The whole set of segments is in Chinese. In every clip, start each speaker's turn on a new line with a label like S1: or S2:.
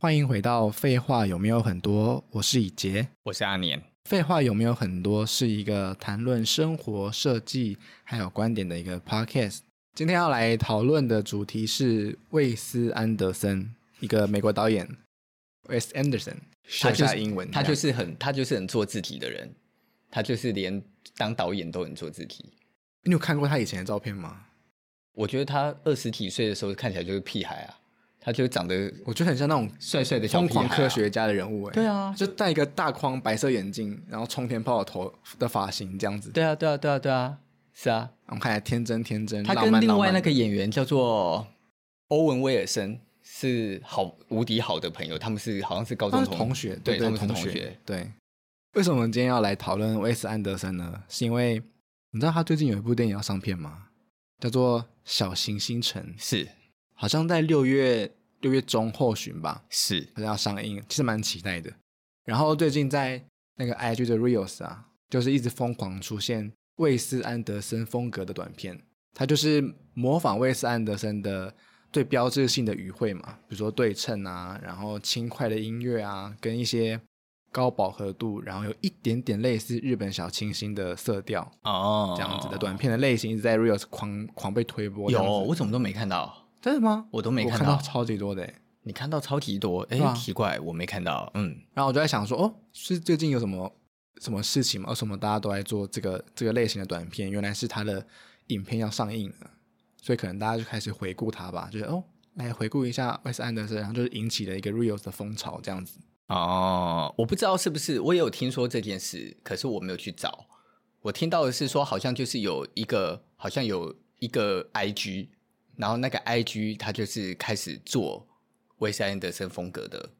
S1: 欢迎回到《废话有没有很多》，我是以杰，
S2: 我是阿年。
S1: 废话有没有很多是一个谈论生活设计还有观点的一个 podcast。今天要来讨论的主题是魏斯安德森，一个美国导演，Wes Anderson。
S2: 他就是英文，他就是很他就是很做自己的人，他就是连当导演都很做自己。
S1: 你有看过他以前的照片吗？
S2: 我觉得他二十几岁的时候看起来就是屁孩啊。他就长得，
S1: 我觉得很像那种帅帅的疯狂科学家的人物哎。
S2: 对啊，
S1: 就戴一个大框白色眼镜，然后冲天炮的头的发型这样子。
S2: 对啊，对啊，对啊，对啊，是啊。
S1: 我们看起来天真天真。
S2: 他跟另外那个演员叫做欧文威尔森是好无敌好的朋友，他们是好像是高中
S1: 同学，对，
S2: 他们是同学。
S1: 对。为什么我们今天要来讨论威斯安德森呢？是因为你知道他最近有一部电影要上片吗？叫做《小行星城》，
S2: 是，好
S1: 像在六月。六月中后旬吧，
S2: 是
S1: 好像要上映，其实蛮期待的。然后最近在那个 IG 的 Reels 啊，就是一直疯狂出现魏斯安德森风格的短片，它就是模仿魏斯安德森的最标志性的语汇嘛，比如说对称啊，然后轻快的音乐啊，跟一些高饱和度，然后有一点点类似日本小清新的色调
S2: 哦，
S1: 这样子的短片的类型一直在 Reels 狂狂被推播。
S2: 有，我怎么都没看到。
S1: 真的吗？
S2: 我都没看到，
S1: 看到超级多的。
S2: 你看到超级多，哎，奇怪，我没看到。嗯，
S1: 然后我就在想说，哦，是最近有什么什么事情吗？为什么大家都在做这个这个类型的短片？原来是他的影片要上映了，所以可能大家就开始回顾他吧，就是哦，来回顾一下韦斯安德森，然后就是引起了一个 Reels 的风潮这样子。
S2: 哦，我不知道是不是，我也有听说这件事，可是我没有去找。我听到的是说，好像就是有一个，好像有一个 IG。然后那个 IG 他就是开始做威斯安德森风格的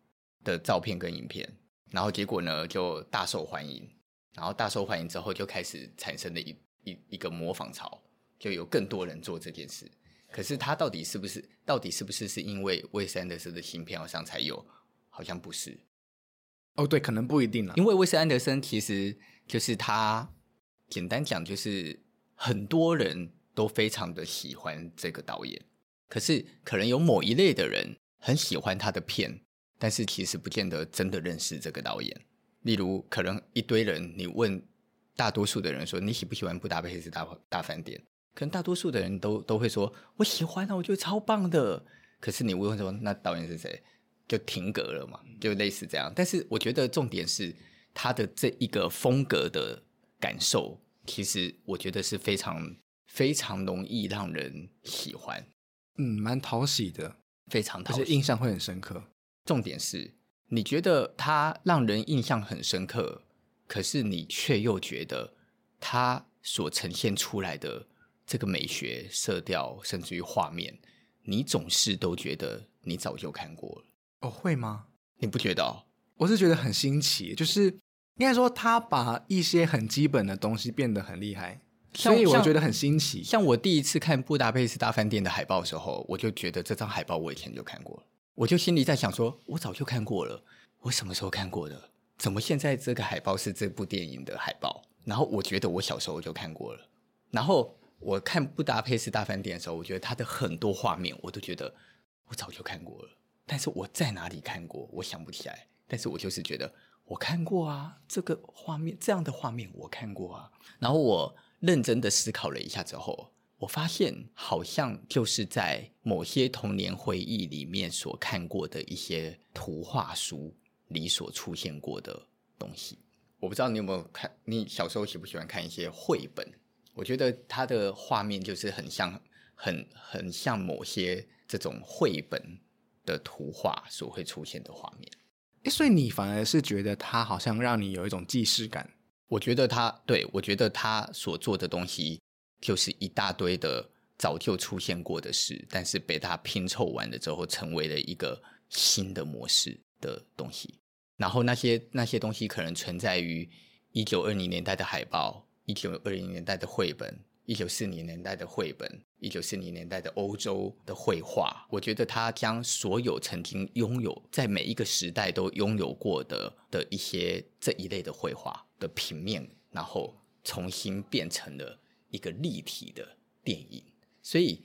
S2: 的照片跟影片，然后结果呢就大受欢迎，然后大受欢迎之后就开始产生了一一一个模仿潮，就有更多人做这件事。可是他到底是不是到底是不是是因为威斯安德森的芯片上才有？好像不是。
S1: 哦，对，可能不一定了。
S2: 因为威斯安德森其实就是他，简单讲就是很多人。都非常的喜欢这个导演，可是可能有某一类的人很喜欢他的片，但是其实不见得真的认识这个导演。例如，可能一堆人，你问大多数的人说你喜不喜欢布达佩斯大大饭店，可能大多数的人都都会说我喜欢啊，我觉得超棒的。可是你问说那导演是谁，就停格了嘛，就类似这样。但是我觉得重点是他的这一个风格的感受，其实我觉得是非常。非常容易让人喜欢，
S1: 嗯，蛮讨喜的，
S2: 非常讨喜，
S1: 而且印象会很深刻。
S2: 重点是，你觉得他让人印象很深刻，可是你却又觉得他所呈现出来的这个美学、色调，甚至于画面，你总是都觉得你早就看过了。
S1: 哦，会吗？
S2: 你不觉得哦？
S1: 我是觉得很新奇，就是应该说他把一些很基本的东西变得很厉害。所以我觉得很新奇。
S2: 像我第一次看《布达佩斯大饭店》的海报的时候，我就觉得这张海报我以前就看过了。我就心里在想说，我早就看过了。我什么时候看过的？怎么现在这个海报是这部电影的海报？然后我觉得我小时候就看过了。然后我看《布达佩斯大饭店》的时候，我觉得它的很多画面我都觉得我早就看过了。但是我在哪里看过？我想不起来。但是我就是觉得我看过啊，这个画面这样的画面我看过啊。然后我。认真的思考了一下之后，我发现好像就是在某些童年回忆里面所看过的一些图画书里所出现过的东西。我不知道你有没有看，你小时候喜不喜欢看一些绘本？我觉得它的画面就是很像，很很像某些这种绘本的图画所会出现的画面。
S1: 诶，所以你反而是觉得它好像让你有一种既视感。
S2: 我觉得他对，我觉得他所做的东西就是一大堆的早就出现过的事，但是被他拼凑完了之后，成为了一个新的模式的东西。然后那些那些东西可能存在于一九二零年代的海报、一九二零年代的绘本、一九四零年代的绘本、一九四零年代的欧洲的绘画。我觉得他将所有曾经拥有在每一个时代都拥有过的的一些这一类的绘画。的平面，然后重新变成了一个立体的电影，所以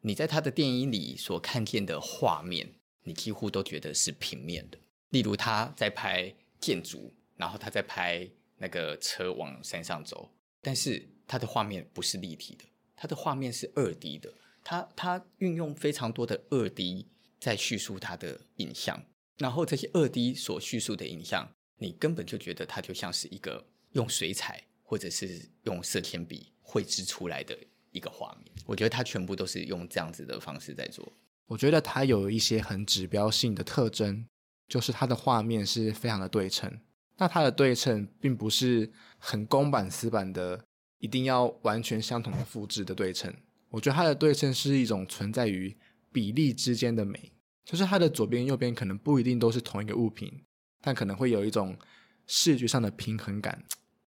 S2: 你在他的电影里所看见的画面，你几乎都觉得是平面的。例如他在拍建筑，然后他在拍那个车往山上走，但是它的画面不是立体的，它的画面是二 D 的。它它运用非常多的二 D 在叙述它的影像，然后这些二 D 所叙述的影像，你根本就觉得它就像是一个用水彩或者是用色铅笔绘制出来的一个画面。我觉得它全部都是用这样子的方式在做。
S1: 我觉得它有一些很指标性的特征，就是它的画面是非常的对称。那它的对称并不是很公版死板的，一定要完全相同的复制的对称。我觉得它的对称是一种存在于比例之间的美，就是它的左边右边可能不一定都是同一个物品，但可能会有一种视觉上的平衡感。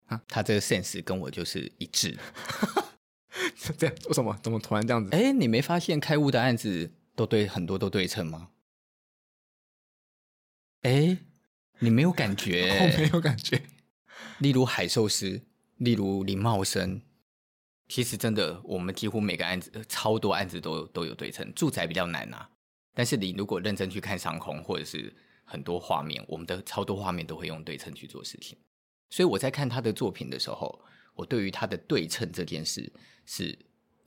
S1: 啊，
S2: 他这个 sense 跟我就是一致。
S1: 这样为什么？怎么突然这样子？
S2: 哎，你没发现开悟的案子都对很多都对称吗？哎，你没有感觉？
S1: 我没有感觉。
S2: 例如海寿司，例如林茂生。其实真的，我们几乎每个案子，超多案子都都有对称。住宅比较难啊，但是你如果认真去看上空，或者是很多画面，我们的超多画面都会用对称去做事情。所以我在看他的作品的时候，我对于他的对称这件事是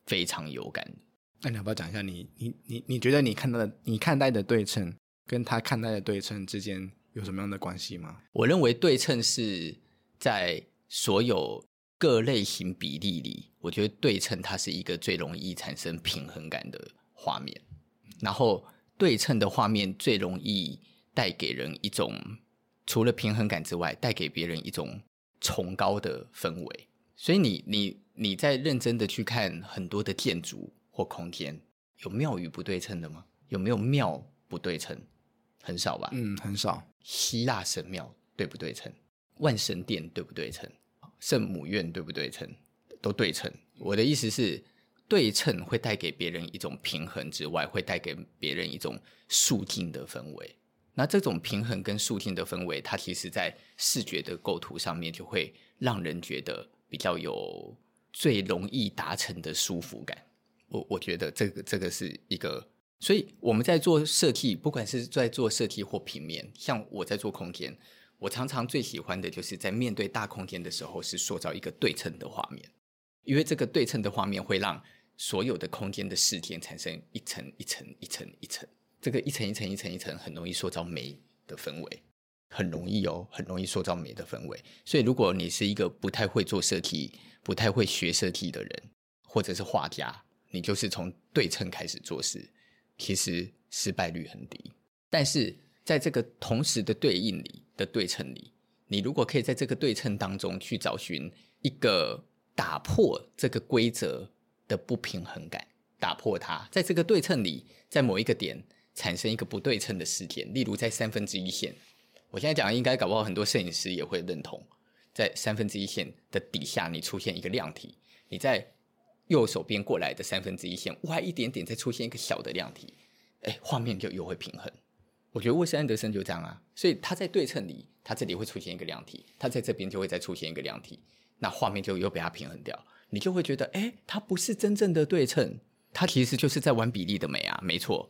S2: 非常有感的。
S1: 那你要不要讲一下你，你你你你觉得你看到的，你看待的对称，跟他看待的对称之间有什么样的关系吗？
S2: 我认为对称是在所有。各类型比例里，我觉得对称它是一个最容易产生平衡感的画面。然后对称的画面最容易带给人一种除了平衡感之外，带给别人一种崇高的氛围。所以你你你在认真的去看很多的建筑或空间，有庙宇不对称的吗？有没有庙不对称？很少吧？
S1: 嗯，很少。
S2: 希腊神庙对不对称？万神殿对不对称？圣母院对不对称？都对称。我的意思是，对称会带给别人一种平衡之外，会带给别人一种肃静的氛围。那这种平衡跟肃静的氛围，它其实在视觉的构图上面，就会让人觉得比较有最容易达成的舒服感。我我觉得这个这个是一个，所以我们在做设计，不管是在做设计或平面，像我在做空间。我常常最喜欢的就是在面对大空间的时候，是塑造一个对称的画面，因为这个对称的画面会让所有的空间的视点产生一层一层一层一层，这个一层一层一层一层很容易塑造美的氛围，很容易哦，很容易塑造美的氛围。所以，如果你是一个不太会做设计、不太会学设计的人，或者是画家，你就是从对称开始做事，其实失败率很低。但是在这个同时的对应里。的对称里，你如果可以在这个对称当中去找寻一个打破这个规则的不平衡感，打破它，在这个对称里，在某一个点产生一个不对称的事件，例如在三分之一线，我现在讲应该搞不好很多摄影师也会认同，在三分之一线的底下，你出现一个量体，你在右手边过来的三分之一线歪一点点，再出现一个小的量体，哎，画面就又会平衡。我觉得沃斯安德森就这样啊，所以他在对称里，他这里会出现一个量体，他在这边就会再出现一个量体，那画面就又被他平衡掉，你就会觉得，哎，它不是真正的对称，他其实就是在玩比例的美啊，没错，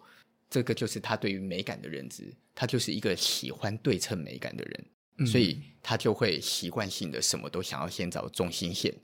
S2: 这个就是他对于美感的认知，他就是一个喜欢对称美感的人，嗯、所以他就会习惯性的什么都想要先找中心线。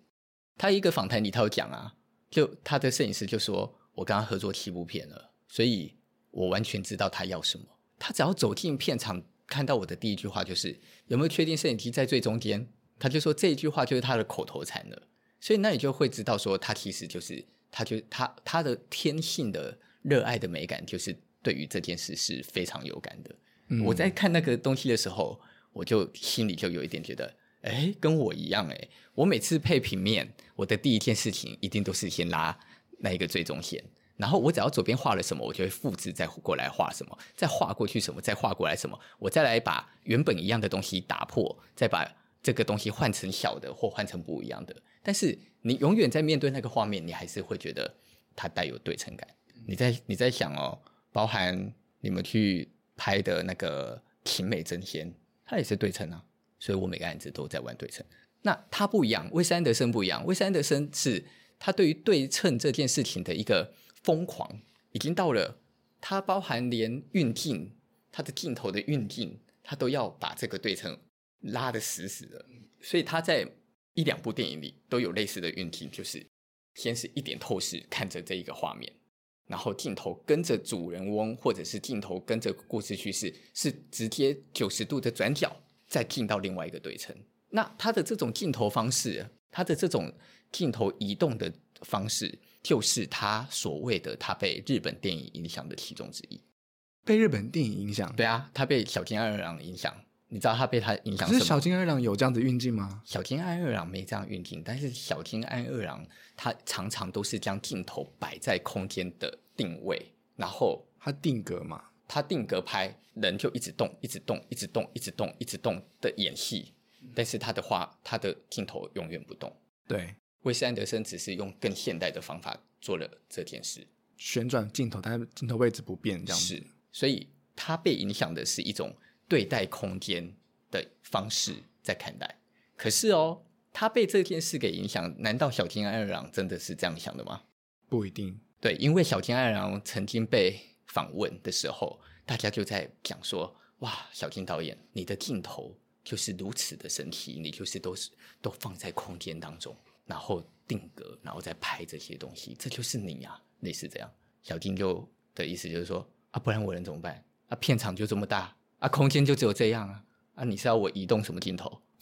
S2: 他一个访谈里他有讲啊，就他的摄影师就说，我跟他合作七部片了，所以我完全知道他要什么。他只要走进片场，看到我的第一句话就是有没有确定摄影机在最中间？他就说这一句话就是他的口头禅了。所以那你就会知道说，他其实就是他就他他的天性的热爱的美感，就是对于这件事是非常有感的。嗯、我在看那个东西的时候，我就心里就有一点觉得，哎，跟我一样哎。我每次配平面，我的第一件事情一定都是先拉那一个最中线。然后我只要左边画了什么，我就会复制再过来画什么，再画过去什么，再画过来什么，我再来把原本一样的东西打破，再把这个东西换成小的或换成不一样的。但是你永远在面对那个画面，你还是会觉得它带有对称感。你在你在想哦，包含你们去拍的那个《勤美真仙》，它也是对称啊。所以我每个案子都在玩对称。那它不一样，威斯安德森不一样。威斯安德森是他对于对称这件事情的一个。疯狂已经到了，它包含连运镜，它的镜头的运镜，它都要把这个对称拉得死死的。所以他在一两部电影里都有类似的运镜，就是先是一点透视看着这一个画面，然后镜头跟着主人翁，或者是镜头跟着故事叙事，是直接九十度的转角，再进到另外一个对称。那它的这种镜头方式，它的这种镜头移动的方式，就是他所谓的他被日本电影影响的其中之一。
S1: 被日本电影影响？
S2: 对啊，他被小津安二郎影响。你知道他被他影响？可
S1: 是小津安二郎有这样子运镜吗？
S2: 小津安二郎没这样运镜，但是小津安二郎他常常都是将镜头摆在空间的定位，然后
S1: 他定格嘛，
S2: 他定格拍人就一直动，一直动，一直动，一直动，一直动的演戏。但是他的话，他的镜头永远不动。
S1: 对，
S2: 威斯安德森只是用更现代的方法做了这件事，
S1: 旋转镜头，但是镜头位置不变，这样
S2: 是。所以他被影响的是一种对待空间的方式在看待。可是哦，他被这件事给影响，难道小津安二郎真的是这样想的吗？
S1: 不一定。
S2: 对，因为小津安二郎曾经被访问的时候，大家就在讲说：“哇，小金导演，你的镜头。”就是如此的神奇，你就是都是都放在空间当中，然后定格，然后再拍这些东西，这就是你啊，类似这样。小金就的意思就是说啊，不然我能怎么办？啊，片场就这么大，啊，空间就只有这样啊，啊，你是要我移动什么镜头？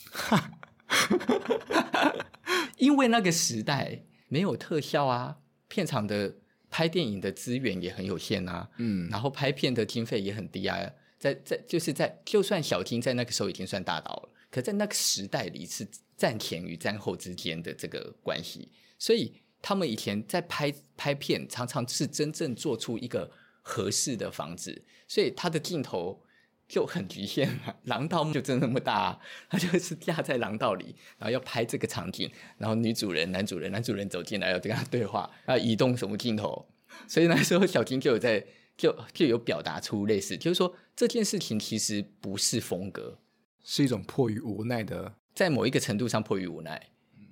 S2: 因为那个时代没有特效啊，片场的拍电影的资源也很有限啊，嗯，然后拍片的经费也很低啊。在在就是在，就算小金在那个时候已经算大导了，可在那个时代里是战前与战后之间的这个关系，所以他们以前在拍拍片，常常是真正做出一个合适的房子，所以他的镜头就很局限嘛。廊道就真的那么大，他就是架在廊道里，然后要拍这个场景，然后女主人、男主人、男主人走进来要跟他对话，要移动什么镜头，所以那时候小金就有在。就就有表达出类似，就是说这件事情其实不是风格，
S1: 是一种迫于无奈的，
S2: 在某一个程度上迫于无奈。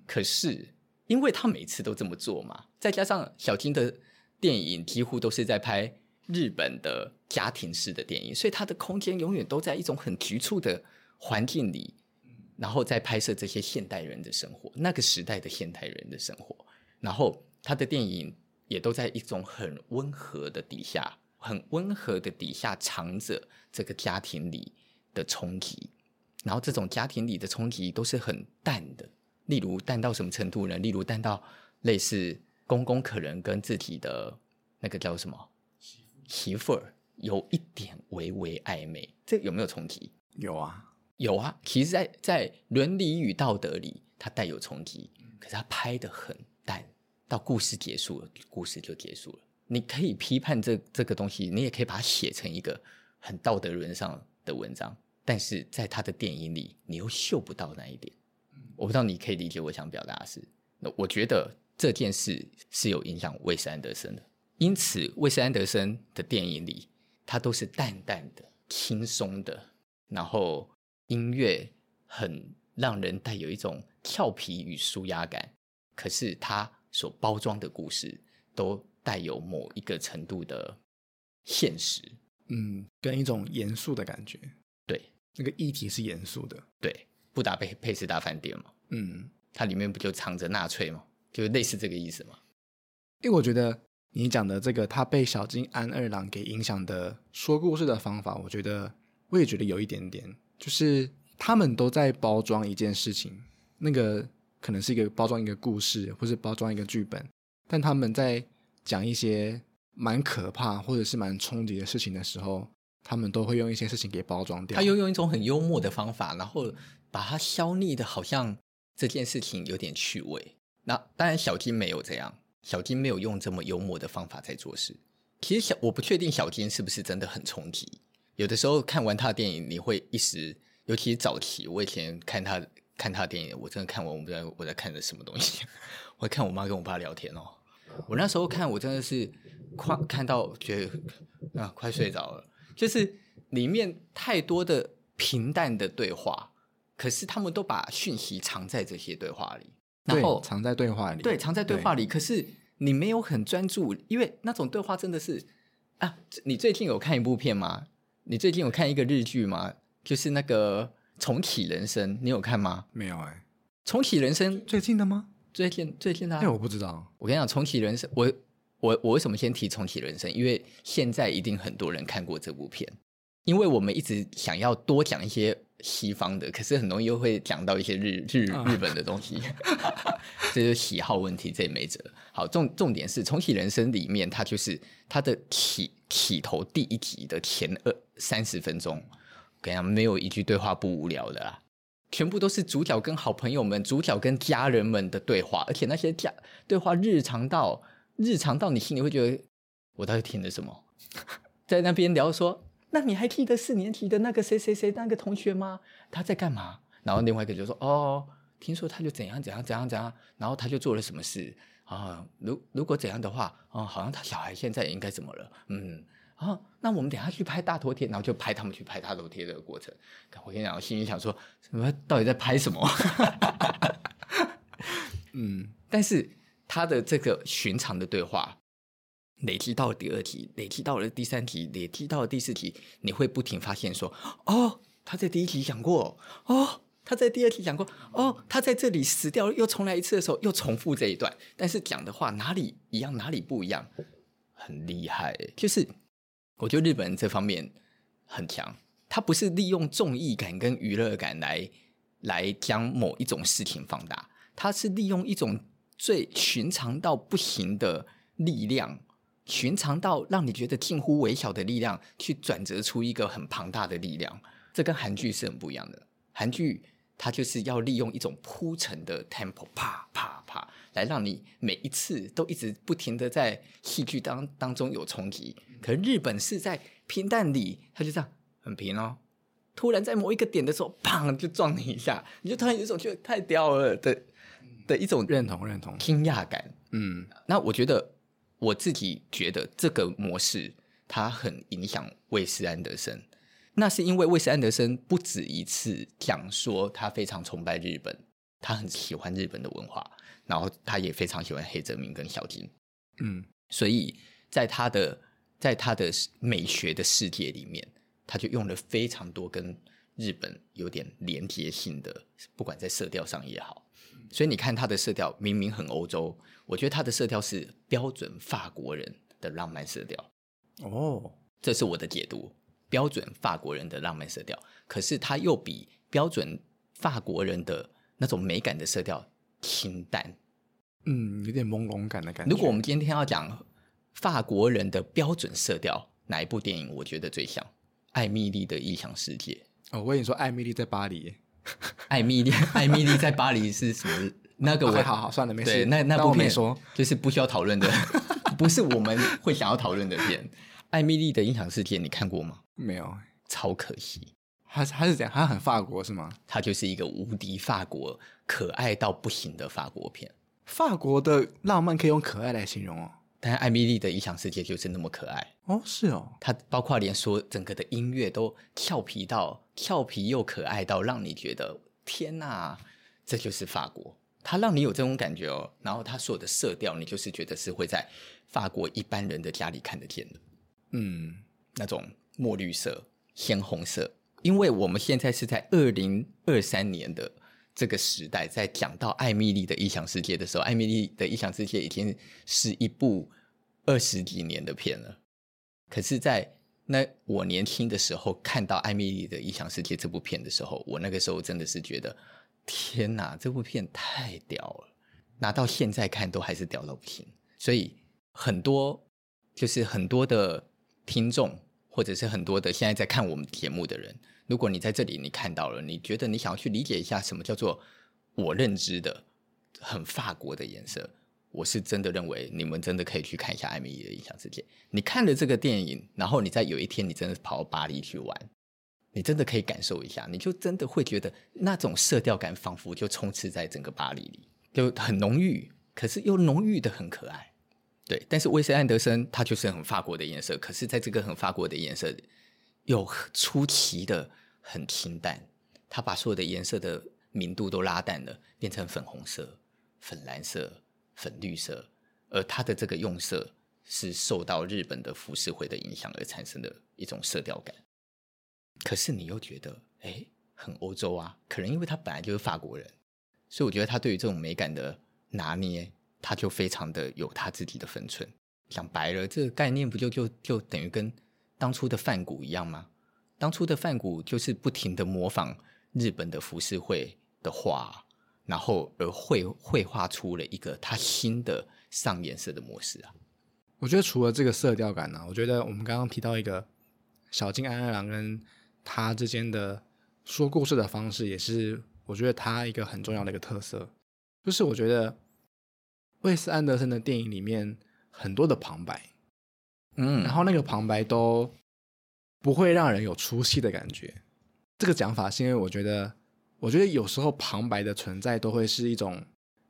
S2: 可是因为他每次都这么做嘛，再加上小金的电影几乎都是在拍日本的家庭式的电影，所以他的空间永远都在一种很局促的环境里，然后在拍摄这些现代人的生活，那个时代的现代人的生活，然后他的电影也都在一种很温和的底下。很温和的底下藏着这个家庭里的冲击，然后这种家庭里的冲击都是很淡的，例如淡到什么程度呢？例如淡到类似公公可能跟自己的那个叫什么媳妇儿有一点微微暧昧，这有没有冲击？
S1: 有啊，
S2: 有啊。其实在，在在伦理与道德里，它带有冲击，可是它拍的很淡，到故事结束了，故事就结束了。你可以批判这这个东西，你也可以把它写成一个很道德沦丧的文章，但是在他的电影里，你又嗅不到那一点。我不知道你可以理解我想表达的是，那我觉得这件事是有影响魏斯安德森的，因此威斯安德森的电影里，它都是淡淡的、轻松的，然后音乐很让人带有一种俏皮与舒压感，可是他所包装的故事都。带有某一个程度的现实，
S1: 嗯，跟一种严肃的感觉。
S2: 对，
S1: 那个议题是严肃的。
S2: 对，布达佩佩斯大饭店嘛，嗯，它里面不就藏着纳粹吗？就类似这个意思嘛。
S1: 因为我觉得你讲的这个，他被小金安二郎给影响的说故事的方法，我觉得我也觉得有一点点，就是他们都在包装一件事情，那个可能是一个包装一个故事，或是包装一个剧本，但他们在。讲一些蛮可怕或者是蛮冲击的事情的时候，他们都会用一些事情给包装掉。
S2: 他又用一种很幽默的方法，然后把它消弭的，好像这件事情有点趣味。那当然，小金没有这样，小金没有用这么幽默的方法在做事。其实小我不确定小金是不是真的很冲击。有的时候看完他的电影，你会一时，尤其是早期，我以前看他看他电影，我真的看完，我不知道我在看的什么东西。我看我妈跟我爸聊天哦。我那时候看，我真的是快看到觉得啊，快睡着了。就是里面太多的平淡的对话，可是他们都把讯息藏在这些对话里，然后
S1: 藏在对话里，
S2: 对，藏在对话里。可是你没有很专注，因为那种对话真的是啊，你最近有看一部片吗？你最近有看一个日剧吗？就是那个《重启人生》，你有看吗？
S1: 没有哎、欸，《
S2: 重启人生》
S1: 最近的吗？
S2: 最近最近的、啊？
S1: 哎，我不知道。
S2: 我跟你讲，《重启人生》，我我我为什么先提《重启人生》？因为现在一定很多人看过这部片，因为我们一直想要多讲一些西方的，可是很容易又会讲到一些日日日本的东西，这就是喜好问题，这也没辙。好，重重点是《重启人生》里面，它就是它的起起头第一集的前二三十分钟，我跟你讲，没有一句对话不无聊的啦。全部都是主角跟好朋友们、主角跟家人们的对话，而且那些家对话日常到日常到你心里会觉得，我到底听了什么？在那边聊说，那你还记得四年级的那个谁谁谁那个同学吗？他在干嘛？然后另外一个就说，哦，听说他就怎样怎样怎样怎样，然后他就做了什么事啊？如如果怎样的话，哦，好像他小孩现在应该怎么了？嗯。啊，那我们等下去拍大头贴，然后就拍他们去拍大头贴的过程。我跟你讲，我心里想说，什么到底在拍什么？嗯，但是他的这个寻常的对话，累积到了第二集，累积到了第三集，累积到了第四集，你会不停发现说，哦，他在第一集讲过，哦，他在第二集讲过，哦，他在这里死掉了，又重来一次的时候，又重复这一段，但是讲的话哪里一样，哪里不一样，很厉害，就是。我觉得日本人这方面很强，他不是利用综艺感跟娱乐感来来将某一种事情放大，他是利用一种最寻常到不行的力量，寻常到让你觉得近乎微小的力量，去转折出一个很庞大的力量。这跟韩剧是很不一样的，韩剧它就是要利用一种铺陈的 tempo，啪啪啪，来让你每一次都一直不停的在戏剧当当中有冲击。可是日本是在平淡里，它就这样很平哦。突然在某一个点的时候，砰就撞你一下，你就突然有一种觉得太屌了的的一种
S1: 认同认同
S2: 惊讶感。嗯，那我觉得我自己觉得这个模式它很影响魏斯安德森。那是因为魏斯安德森不止一次讲说他非常崇拜日本，他很喜欢日本的文化，然后他也非常喜欢黑泽明跟小津。嗯，所以在他的。在他的美学的世界里面，他就用了非常多跟日本有点连接性的，不管在色调上也好。所以你看他的色调明明很欧洲，我觉得他的色调是标准法国人的浪漫色调。哦，这是我的解读，标准法国人的浪漫色调。可是他又比标准法国人的那种美感的色调清淡，
S1: 嗯，有点朦胧感的感觉。
S2: 如果我们今天要讲。法国人的标准色调，哪一部电影我觉得最像？艾米丽的异想世界。
S1: 哦，我跟你说，艾米丽在巴黎。
S2: 艾米丽，艾米丽在巴黎是什么？那个我，
S1: 我好好算了，没事。
S2: 那那部片
S1: 说
S2: 就是不需要讨论的，不是我们会想要讨论的片。艾米丽的异想世界你看过吗？
S1: 没有，
S2: 超可惜。
S1: 他他是这样，他很法国是吗？
S2: 他就是一个无敌法国，可爱到不行的法国片。
S1: 法国的浪漫可以用可爱来形容哦。
S2: 但艾米丽的理想世界就是那么可爱
S1: 哦，是哦，
S2: 它包括连说整个的音乐都俏皮到俏皮又可爱到让你觉得天哪，这就是法国，它让你有这种感觉哦。然后它所有的色调，你就是觉得是会在法国一般人的家里看得见的，嗯，那种墨绿色、鲜红色，因为我们现在是在二零二三年的。这个时代在讲到艾米丽的异想世界的时候，艾米丽的异想世界已经是一部二十几年的片了。可是，在那我年轻的时候看到艾米丽的异想世界这部片的时候，我那个时候真的是觉得，天哪，这部片太屌了！拿到现在看都还是屌到不行。所以很多就是很多的听众，或者是很多的现在在看我们节目的人。如果你在这里，你看到了，你觉得你想要去理解一下什么叫做我认知的很法国的颜色，我是真的认为你们真的可以去看一下《艾米莉的异想世界》。你看了这个电影，然后你在有一天你真的跑到巴黎去玩，你真的可以感受一下，你就真的会觉得那种色调感仿佛就充斥在整个巴黎里，就很浓郁，可是又浓郁的很可爱。对，但是威斯安德森他就是很法国的颜色，可是在这个很法国的颜色。又出奇的很清淡，他把所有的颜色的明度都拉淡了，变成粉红色、粉蓝色、粉绿色，而它的这个用色是受到日本的浮世绘的影响而产生的一种色调感。可是你又觉得，哎，很欧洲啊，可能因为他本来就是法国人，所以我觉得他对于这种美感的拿捏，他就非常的有他自己的分寸。讲白了，这个概念不就就就等于跟当初的梵谷一样吗？当初的梵谷就是不停的模仿日本的浮世绘的画，然后而绘绘画出了一个他新的上颜色的模式啊。
S1: 我觉得除了这个色调感呢、啊，我觉得我们刚刚提到一个小金安二郎跟他之间的说故事的方式，也是我觉得他一个很重要的一个特色，就是我觉得魏斯安德森的电影里面很多的旁白，嗯，然后那个旁白都不会让人有出戏的感觉。这个讲法是因为我觉得，我觉得有时候旁白的存在都会是一种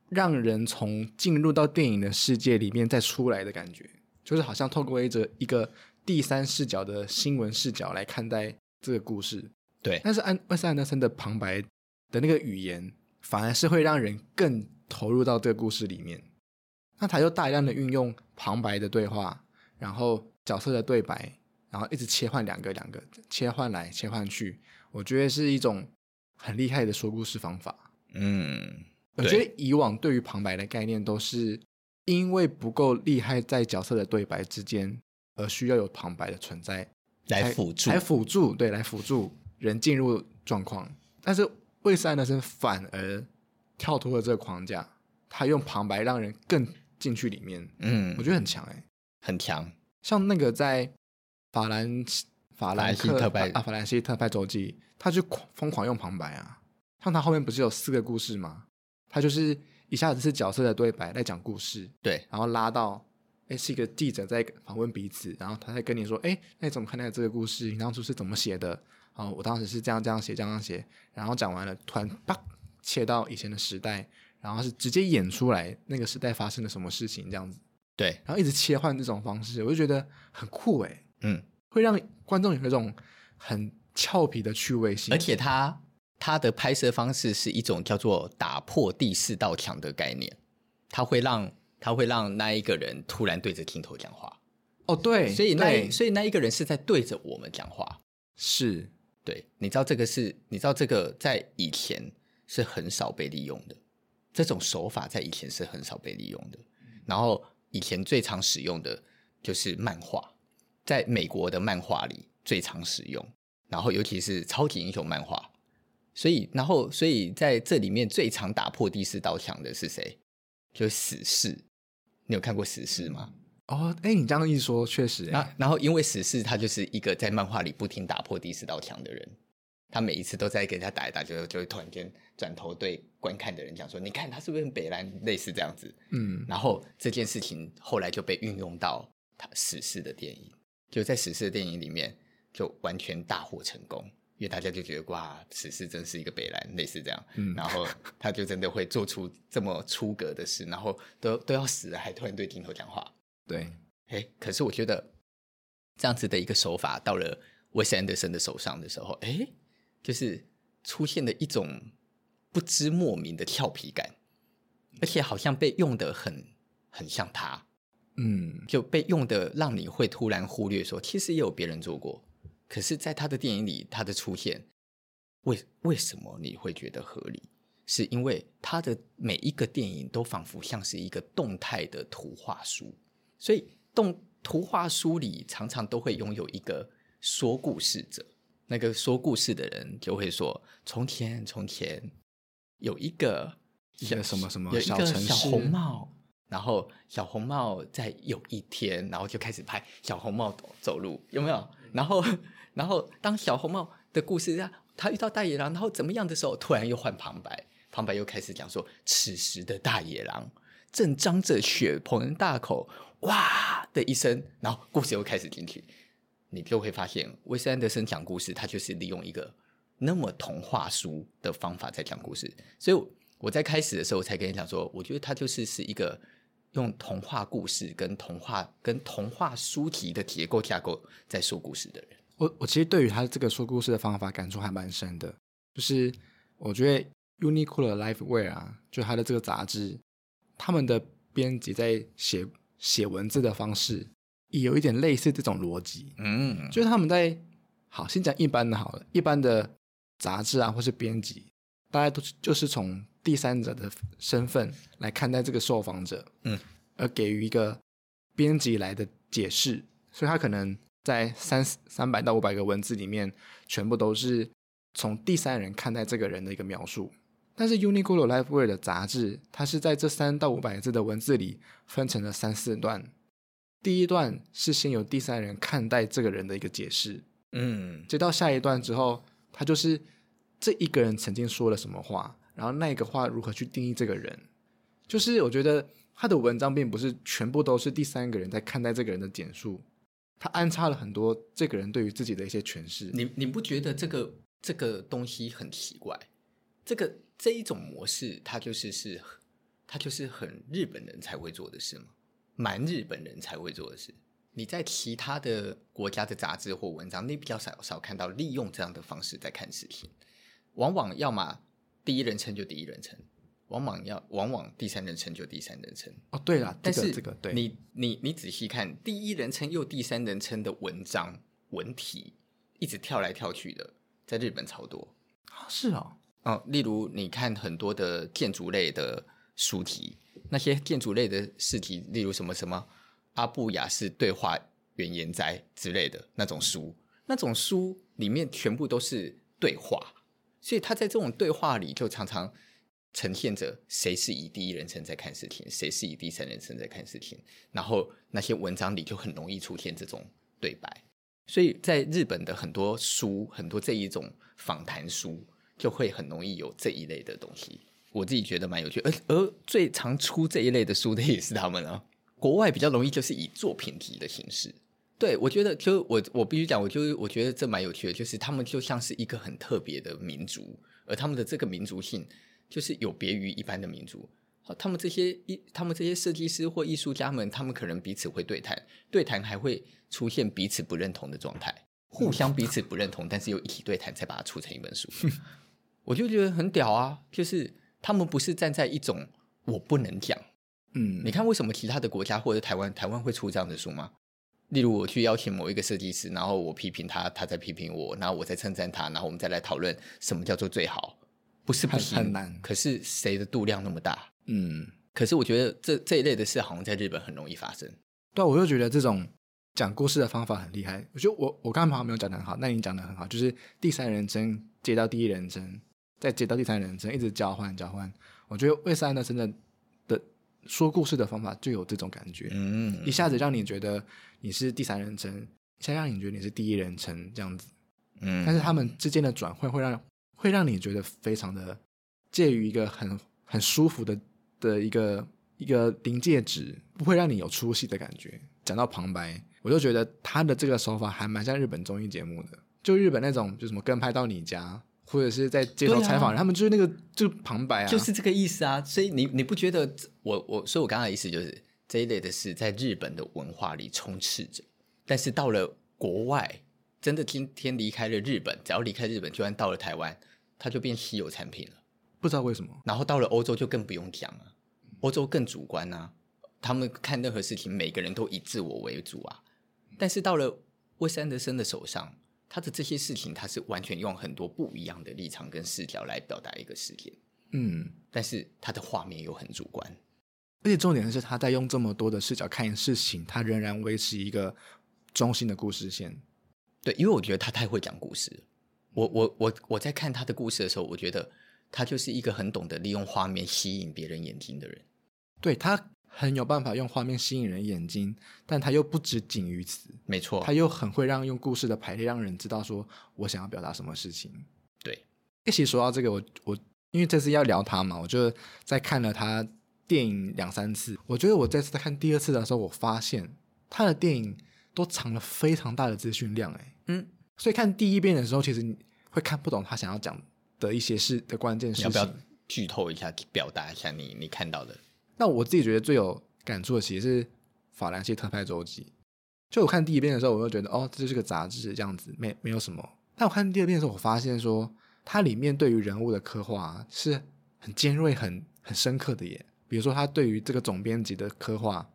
S1: 让人从进入到电影的世界里面再出来的感觉，就是好像透过一则一个第三视角的新闻视角来看待这个故事。
S2: 对，
S1: 但是安万斯安德森的旁白的那个语言，反而是会让人更投入到这个故事里面。那他就大量的运用旁白的对话，然后角色的对白，然后一直切换两个两个切换来切换去，我觉得是一种很厉害的说故事方法。
S2: 嗯，
S1: 我觉得以往对于旁白的概念都是因为不够厉害在角色的对白之间，而需要有旁白的存在
S2: 来辅助，
S1: 来辅助，对，来辅助人进入状况。但是魏斯安德森反而跳脱了这个框架，他用旁白让人更。进去里面，嗯，我觉得很强哎、欸，
S2: 很强。
S1: 像那个在法兰法兰西特派啊，法兰西特派周记，他就疯狂用旁白啊。像他后面不是有四个故事吗？他就是一下子是角色的对白在讲故事，
S2: 对，
S1: 然后拉到哎是一个记者在访问彼此，然后他在跟你说，哎，那你怎么看待这个故事？你当初是怎么写的？啊，我当时是这样这样写这样写，然后讲完了，突然啪切到以前的时代。然后是直接演出来那个时代发生了什么事情这样子，
S2: 对，
S1: 然后一直切换这种方式，我就觉得很酷哎，
S2: 嗯，
S1: 会让观众有一种很俏皮的趣味性，
S2: 而且它它的拍摄方式是一种叫做打破第四道墙的概念，它会让它会让那一个人突然对着镜头讲话，
S1: 哦对，
S2: 所以那所以那一个人是在对着我们讲话，
S1: 是。
S2: 对，你知道这个是你知道这个在以前是很少被利用的。这种手法在以前是很少被利用的，然后以前最常使用的就是漫画，在美国的漫画里最常使用，然后尤其是超级英雄漫画，所以然后所以在这里面最常打破第四道墙的是谁？就是死侍。你有看过死侍吗？
S1: 哦，哎，你这样一说，确实。
S2: 那然后因为死侍他就是一个在漫画里不停打破第四道墙的人。他每一次都在给人家打一打，就就会突然间转头对观看的人讲说：“你看他是不是很北烂？类似这样子。”嗯，然后这件事情后来就被运用到他死侍的电影，就在史诗的电影里面就完全大获成功，因为大家就觉得哇，史诗真是一个北兰，类似这样。嗯，然后他就真的会做出这么出格的事，然后都都要死了，还突然对镜头讲话。
S1: 对，
S2: 哎，可是我觉得这样子的一个手法到了韦斯安德森的手上的时候，哎。就是出现了一种不知莫名的俏皮感，而且好像被用的很很像他，嗯，就被用的让你会突然忽略说，其实也有别人做过。可是，在他的电影里，他的出现，为为什么你会觉得合理？是因为他的每一个电影都仿佛像是一个动态的图画书，所以动图画书里常常都会拥有一个说故事者。那个说故事的人就会说：“从前，从前有一个
S1: 一个什么什么
S2: 小城市小红帽，然后小红帽在有一天，然后就开始拍小红帽走走路，有没有？然后，然后当小红帽的故事啊，他遇到大野狼，然后怎么样的时候，突然又换旁白，旁白又开始讲说，此时的大野狼正张着血盆大口，哇的一声，然后故事又开始进去。”你就会发现，威斯安德森讲故事，他就是利用一个那么童话书的方法在讲故事。所以我在开始的时候才跟你讲说，我觉得他就是是一个用童话故事跟童话跟童话书籍的结构架构在说故事的人。
S1: 我我其实对于他这个说故事的方法感触还蛮深的，就是我觉得 Uniqlo LifeWear 啊，就他的这个杂志，他们的编辑在写写文字的方式也有一点类似这种逻辑。
S2: 嗯，
S1: 就是他们在好，先讲一般的好了，一般的杂志啊，或是编辑，大家都是就是从第三者的身份来看待这个受访者，
S2: 嗯，
S1: 而给予一个编辑来的解释，所以他可能在三三百到五百个文字里面，全部都是从第三人看待这个人的一个描述。但是 Uniqlo LifeWear 的杂志，它是在这三到五百字的文字里分成了三四段。第一段是先由第三人看待这个人的一个解释，
S2: 嗯，
S1: 接到下一段之后，他就是这一个人曾经说了什么话，然后那个话如何去定义这个人。就是我觉得他的文章并不是全部都是第三个人在看待这个人的简述，他安插了很多这个人对于自己的一些诠释。
S2: 你你不觉得这个这个东西很奇怪？这个。这一种模式，它就是是，它就是很日本人才会做的事吗？蛮日本人才会做的事。你在其他的国家的杂志或文章，你比较少少看到利用这样的方式在看事情。往往要么第一人称就第一人称，往往要往往第三人称就第三人称。
S1: 哦，对了，
S2: 但是
S1: 这个对，
S2: 你你你仔细看，第一人称又第三人称的文章文体，一直跳来跳去的，在日本超多。
S1: 啊，是哦。
S2: 哦，例如你看很多的建筑类的书籍，那些建筑类的试题，例如什么什么阿布雅式对话原研哉之类的那种书，那种书里面全部都是对话，所以他在这种对话里就常常呈现着谁是以第一人称在看事情，谁是以第三人称在看事情，然后那些文章里就很容易出现这种对白，所以在日本的很多书，很多这一种访谈书。就会很容易有这一类的东西，我自己觉得蛮有趣，而而最常出这一类的书的也是他们啊。国外比较容易就是以作品集的形式，对，我觉得就我我必须讲，我就我觉得这蛮有趣的，就是他们就像是一个很特别的民族，而他们的这个民族性就是有别于一般的民族。好，他们这些艺，他们这些设计师或艺术家们，他们可能彼此会对谈，对谈还会出现彼此不认同的状态，互相彼此不认同，但是又一起对谈，才把它出成一本书。我就觉得很屌啊！就是他们不是站在一种我不能讲，
S1: 嗯，
S2: 你看为什么其他的国家或者台湾，台湾会出这样的书吗？例如我去邀请某一个设计师，然后我批评他，他再批评我，然后我再称赞他，然后我们再来讨论什么叫做最好，不是不行，
S1: 很难。
S2: 可是谁的度量那么大？
S1: 嗯，
S2: 可是我觉得这这一类的事好像在日本很容易发生。
S1: 对，我就觉得这种讲故事的方法很厉害。我觉得我我刚才好像没有讲得很好，那你讲的很好，就是第三人称接到第一人称。再接到第三人称，一直交换交换，我觉得魏斯安德森的的说故事的方法就有这种感觉，
S2: 嗯，
S1: 一下子让你觉得你是第三人称，一下让你觉得你是第一人称这样子，
S2: 嗯，
S1: 但是他们之间的转换会让会让你觉得非常的介于一个很很舒服的的一个一个临界值，不会让你有出戏的感觉。讲到旁白，我就觉得他的这个手法还蛮像日本综艺节目的，就日本那种就什么跟拍到你家。或者是在街头采访，啊、他们就是那个就旁白啊，
S2: 就是这个意思啊。所以你你不觉得我我所以我刚才的意思就是这一类的事在日本的文化里充斥着，但是到了国外，真的今天离开了日本，只要离开日本，就算到了台湾，它就变稀有产品了。
S1: 不知道为什么。然
S2: 后到了欧洲就更不用讲了，欧洲更主观啊，他们看任何事情，每个人都以自我为主啊。但是到了魏斯安德森的手上。他的这些事情，他是完全用很多不一样的立场跟视角来表达一个事件，
S1: 嗯，
S2: 但是他的画面又很主观，
S1: 而且重点是他在用这么多的视角看事情，他仍然维持一个中心的故事线。
S2: 对，因为我觉得他太会讲故事。我我我我在看他的故事的时候，我觉得他就是一个很懂得利用画面吸引别人眼睛的人。
S1: 对，他。很有办法用画面吸引人眼睛，但他又不止仅于此。
S2: 没错，
S1: 他又很会让用故事的排列让人知道说我想要表达什么事情。
S2: 对，
S1: 一起说到这个，我我因为这次要聊他嘛，我就在看了他电影两三次。我觉得我这次在看第二次的时候，我发现他的电影都藏了非常大的资讯量。哎，嗯，所以看第一遍的时候，其实你会看不懂他想要讲的一些事的关键事情。
S2: 要不要剧透一下，表达一下你你看到的？
S1: 那我自己觉得最有感触的其实是《法兰西特派周记》。就我看第一遍的时候，我就觉得哦，这就是个杂志这样子，没没有什么。但我看第二遍的时候，我发现说它里面对于人物的刻画是很尖锐、很很深刻的耶。比如说，他对于这个总编辑的刻画，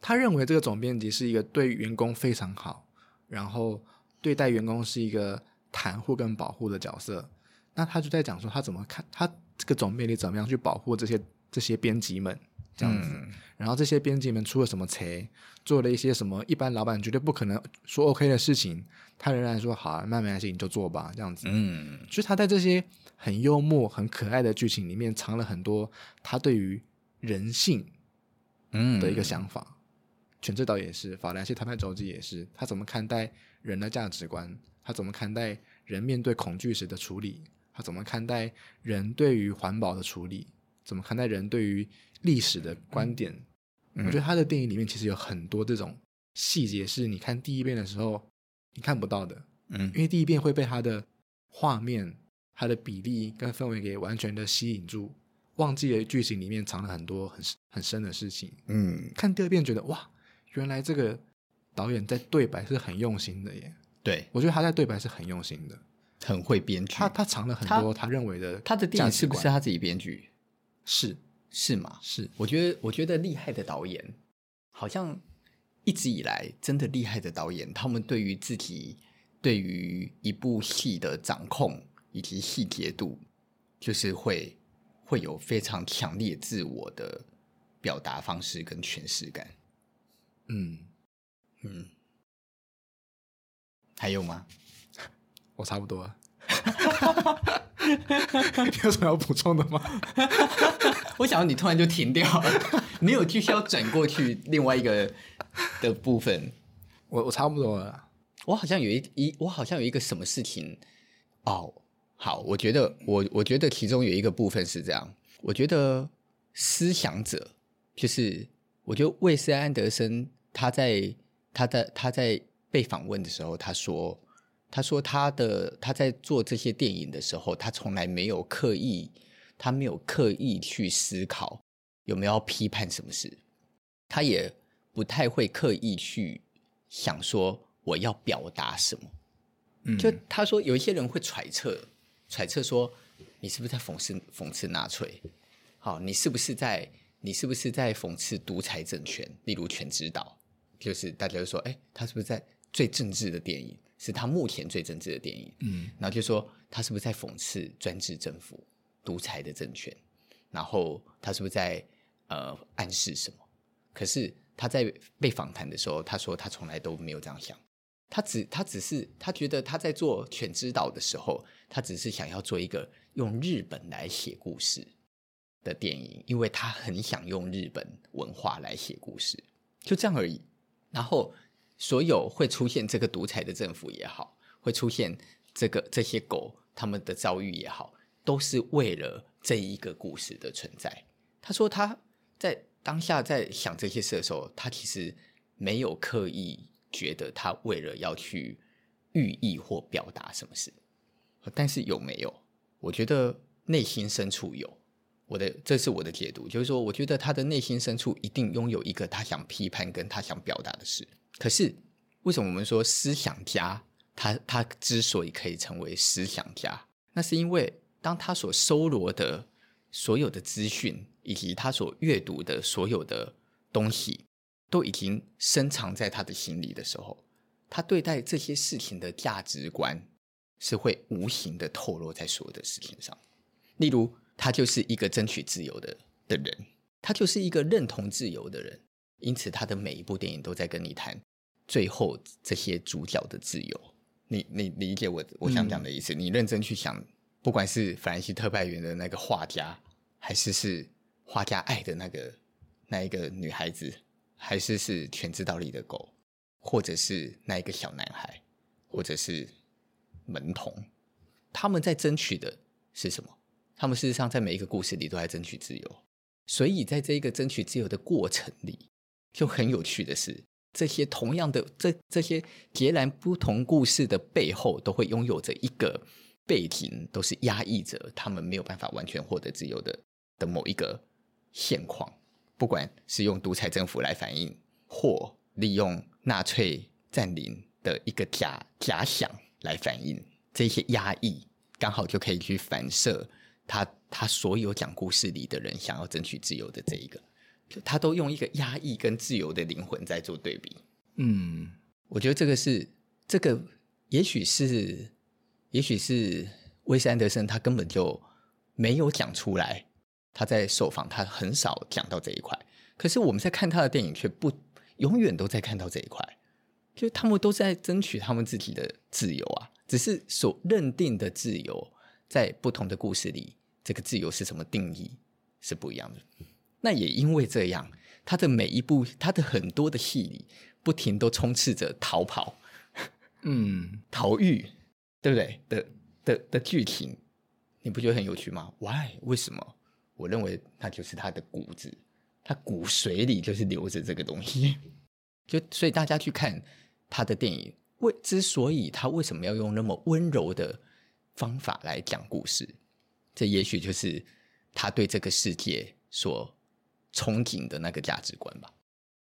S1: 他认为这个总编辑是一个对员工非常好，然后对待员工是一个袒护跟保护的角色。那他就在讲说，他怎么看他这个总编辑怎么样去保护这些这些编辑们这样子。嗯、然后这些编辑们出了什么错，做了一些什么一般老板绝对不可能说 OK 的事情，他仍然说好啊，那没关系，你就做吧，这样子。嗯，所以他在这些很幽默、很可爱的剧情里面藏了很多他对于人性嗯的一个想法。嗯全智导也是，法兰西谈判周记也是，他怎么看待人的价值观？他怎么看待人面对恐惧时的处理？他怎么看待人对于环保的处理？怎么看待人对于历史的观点？嗯、我觉得他的电影里面其实有很多这种细节，是你看第一遍的时候你看不到的。嗯，因为第一遍会被他的画面、他的比例跟氛围给完全的吸引住，忘记了剧情里面藏了很多很很深的事情。嗯，看第二遍觉得哇。原来这个导演在对白是很用心的耶。
S2: 对，
S1: 我觉得他在对白是很用心的，
S2: 很会编剧。
S1: 他他藏了很多他认为的
S2: 他，他的电影是不是他自己编剧？
S1: 是
S2: 是吗？
S1: 是。
S2: 我觉得我觉得厉害的导演，好像一直以来真的厉害的导演，他们对于自己对于一部戏的掌控以及细节度，就是会会有非常强烈自我的表达方式跟诠释感。嗯嗯，还有吗？
S1: 我差不多了。你有什么要补充的吗？
S2: 我想要你突然就停掉了，没有继续要转过去另外一个的部分。
S1: 我我差不多了。
S2: 我好像有一一，我好像有一个什么事情。哦，好，我觉得我我觉得其中有一个部分是这样。我觉得思想者就是，我觉得魏斯安德森。他在他在他在被访问的时候，他说：“他说他的他在做这些电影的时候，他从来没有刻意，他没有刻意去思考有没有要批判什么事，他也不太会刻意去想说我要表达什么。嗯，就他说有一些人会揣测揣测说你是不是在讽刺讽刺纳粹？好，你是不是在你是不是在讽刺独裁政权？例如全知道。”就是大家就说，哎，他是不是在最政治的电影？是他目前最政治的电影。嗯，然后就说他是不是在讽刺专制政府、独裁的政权？然后他是不是在呃暗示什么？可是他在被访谈的时候，他说他从来都没有这样想。他只他只是他觉得他在做《犬之岛》的时候，他只是想要做一个用日本来写故事的电影，因为他很想用日本文化来写故事，就这样而已。然后，所有会出现这个独裁的政府也好，会出现这个这些狗他们的遭遇也好，都是为了这一个故事的存在。他说他在当下在想这些事的时候，他其实没有刻意觉得他为了要去寓意或表达什么事，但是有没有？我觉得内心深处有。我的这是我的解读，就是说，我觉得他的内心深处一定拥有一个他想批判跟他想表达的事。可是，为什么我们说思想家他他之所以可以成为思想家，那是因为当他所搜罗的所有的资讯，以及他所阅读的所有的东西，都已经深藏在他的心里的时候，他对待这些事情的价值观是会无形的透露在所有的事情上，例如。他就是一个争取自由的的人，他就是一个认同自由的人，因此他的每一部电影都在跟你谈最后这些主角的自由。你你理解我我想讲的意思？嗯、你认真去想，不管是法兰西特派员的那个画家，还是是画家爱的那个那一个女孩子，还是是犬之道里的狗，或者是那一个小男孩，或者是门童，他们在争取的是什么？他们事实上在每一个故事里都在争取自由，所以在这一个争取自由的过程里，就很有趣的是，这些同样的这这些截然不同故事的背后，都会拥有着一个背景，都是压抑着他们没有办法完全获得自由的的某一个现况，不管是用独裁政府来反映，或利用纳粹占领的一个假假想来反映这些压抑，刚好就可以去反射。他他所有讲故事里的人想要争取自由的这一个他都用一个压抑跟自由的灵魂在做对比。
S1: 嗯，
S2: 我觉得这个是这个，也许是，也许是威斯安德森他根本就没有讲出来。他在受访，他很少讲到这一块。可是我们在看他的电影，却不永远都在看到这一块。就他们都在争取他们自己的自由啊，只是所认定的自由，在不同的故事里，这个自由是什么定义是不一样的。那也因为这样，他的每一部，他的很多的戏里，不停都充斥着逃跑，
S1: 嗯，
S2: 逃狱，对不对？的的的剧情，你不觉得很有趣吗？Why？为什么？我认为那就是他的骨子，他骨髓里就是留着这个东西。就所以大家去看他的电影，为之所以他为什么要用那么温柔的方法来讲故事，这也许就是他对这个世界所憧憬的那个价值观吧。